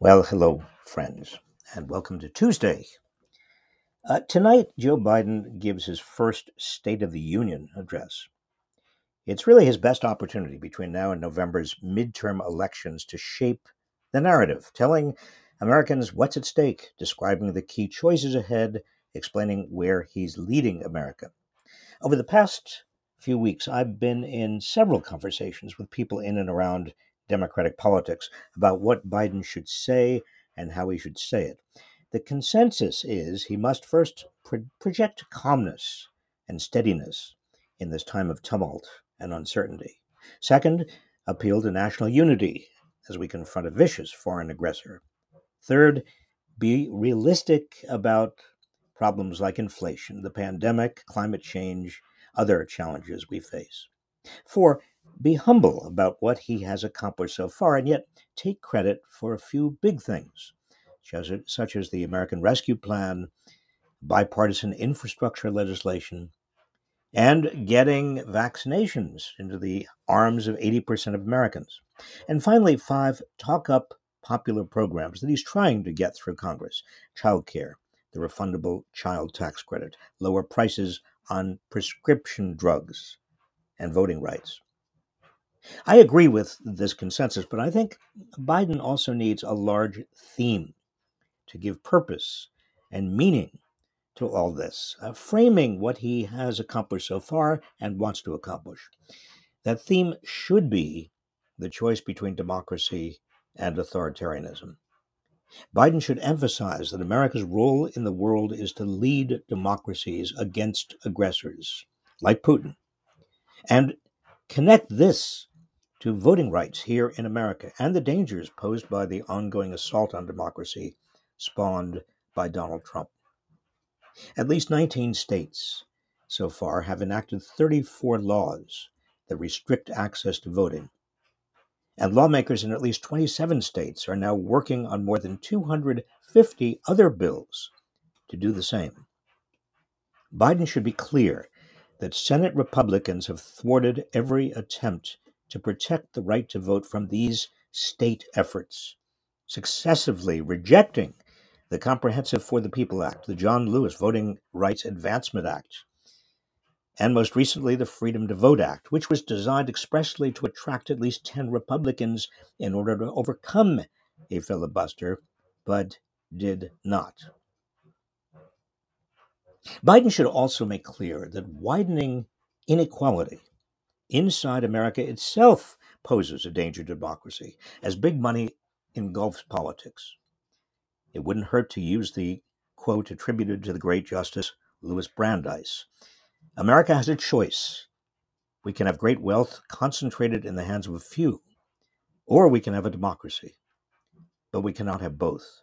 Well, hello, friends, and welcome to Tuesday. Uh, tonight, Joe Biden gives his first State of the Union address. It's really his best opportunity between now and November's midterm elections to shape the narrative, telling Americans what's at stake, describing the key choices ahead, explaining where he's leading America. Over the past few weeks, I've been in several conversations with people in and around Democratic politics about what Biden should say and how he should say it. The consensus is he must first pro- project calmness and steadiness in this time of tumult and uncertainty. Second, appeal to national unity as we confront a vicious foreign aggressor. Third, be realistic about problems like inflation, the pandemic, climate change, other challenges we face. Four, be humble about what he has accomplished so far and yet take credit for a few big things, such as the American Rescue Plan, bipartisan infrastructure legislation, and getting vaccinations into the arms of 80% of Americans. And finally, five, talk up popular programs that he's trying to get through Congress child care, the refundable child tax credit, lower prices on prescription drugs, and voting rights. I agree with this consensus, but I think Biden also needs a large theme to give purpose and meaning to all this, uh, framing what he has accomplished so far and wants to accomplish. That theme should be the choice between democracy and authoritarianism. Biden should emphasize that America's role in the world is to lead democracies against aggressors like Putin and connect this to voting rights here in America and the dangers posed by the ongoing assault on democracy spawned by Donald Trump. At least 19 states so far have enacted 34 laws that restrict access to voting. And lawmakers in at least 27 states are now working on more than 250 other bills to do the same. Biden should be clear that Senate Republicans have thwarted every attempt to protect the right to vote from these state efforts, successively rejecting the Comprehensive for the People Act, the John Lewis Voting Rights Advancement Act, and most recently the Freedom to Vote Act, which was designed expressly to attract at least 10 Republicans in order to overcome a filibuster, but did not. Biden should also make clear that widening inequality inside America itself poses a danger to democracy as big money engulfs politics. It wouldn't hurt to use the quote attributed to the great Justice Louis Brandeis America has a choice. We can have great wealth concentrated in the hands of a few, or we can have a democracy, but we cannot have both.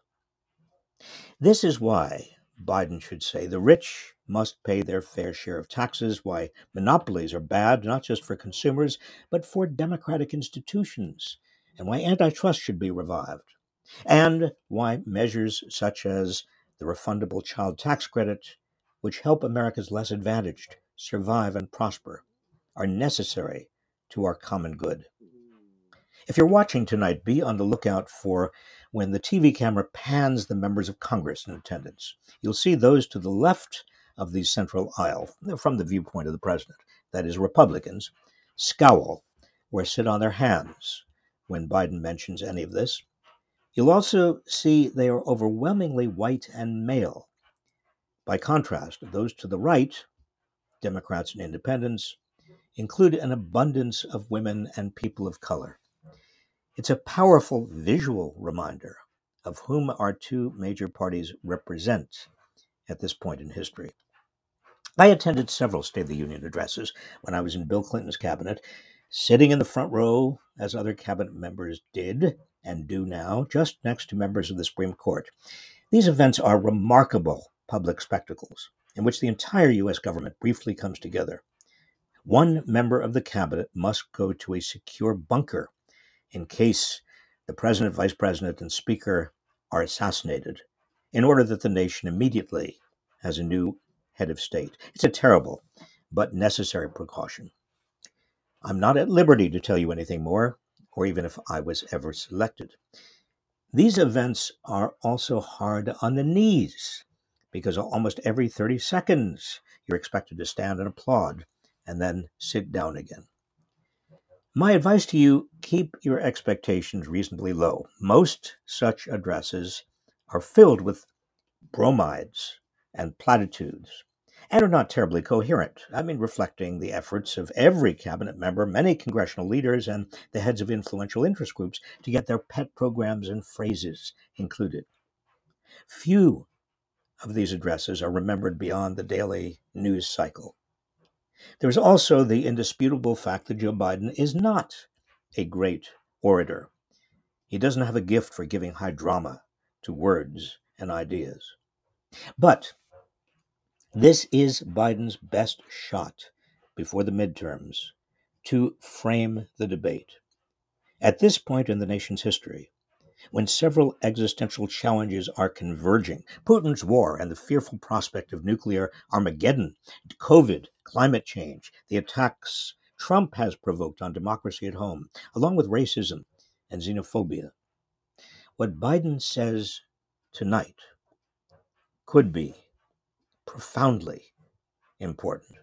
This is why Biden should say. The rich must pay their fair share of taxes, why monopolies are bad, not just for consumers, but for democratic institutions, and why antitrust should be revived, and why measures such as the refundable child tax credit, which help America's less advantaged survive and prosper, are necessary to our common good. If you're watching tonight, be on the lookout for when the TV camera pans the members of Congress in attendance. You'll see those to the left of the central aisle, from the viewpoint of the president, that is, Republicans, scowl or sit on their hands when Biden mentions any of this. You'll also see they are overwhelmingly white and male. By contrast, those to the right, Democrats and independents, include an abundance of women and people of color. It's a powerful visual reminder of whom our two major parties represent at this point in history. I attended several State of the Union addresses when I was in Bill Clinton's cabinet, sitting in the front row, as other cabinet members did and do now, just next to members of the Supreme Court. These events are remarkable public spectacles in which the entire U.S. government briefly comes together. One member of the cabinet must go to a secure bunker in case the president, vice president, and speaker are assassinated, in order that the nation immediately has a new head of state. It's a terrible but necessary precaution. I'm not at liberty to tell you anything more, or even if I was ever selected. These events are also hard on the knees because almost every 30 seconds you're expected to stand and applaud and then sit down again. My advice to you keep your expectations reasonably low. Most such addresses are filled with bromides and platitudes and are not terribly coherent. I mean, reflecting the efforts of every cabinet member, many congressional leaders, and the heads of influential interest groups to get their pet programs and phrases included. Few of these addresses are remembered beyond the daily news cycle. There's also the indisputable fact that Joe Biden is not a great orator. He doesn't have a gift for giving high drama to words and ideas. But this is Biden's best shot before the midterms to frame the debate. At this point in the nation's history, when several existential challenges are converging Putin's war and the fearful prospect of nuclear Armageddon, COVID, climate change, the attacks Trump has provoked on democracy at home, along with racism and xenophobia. What Biden says tonight could be profoundly important.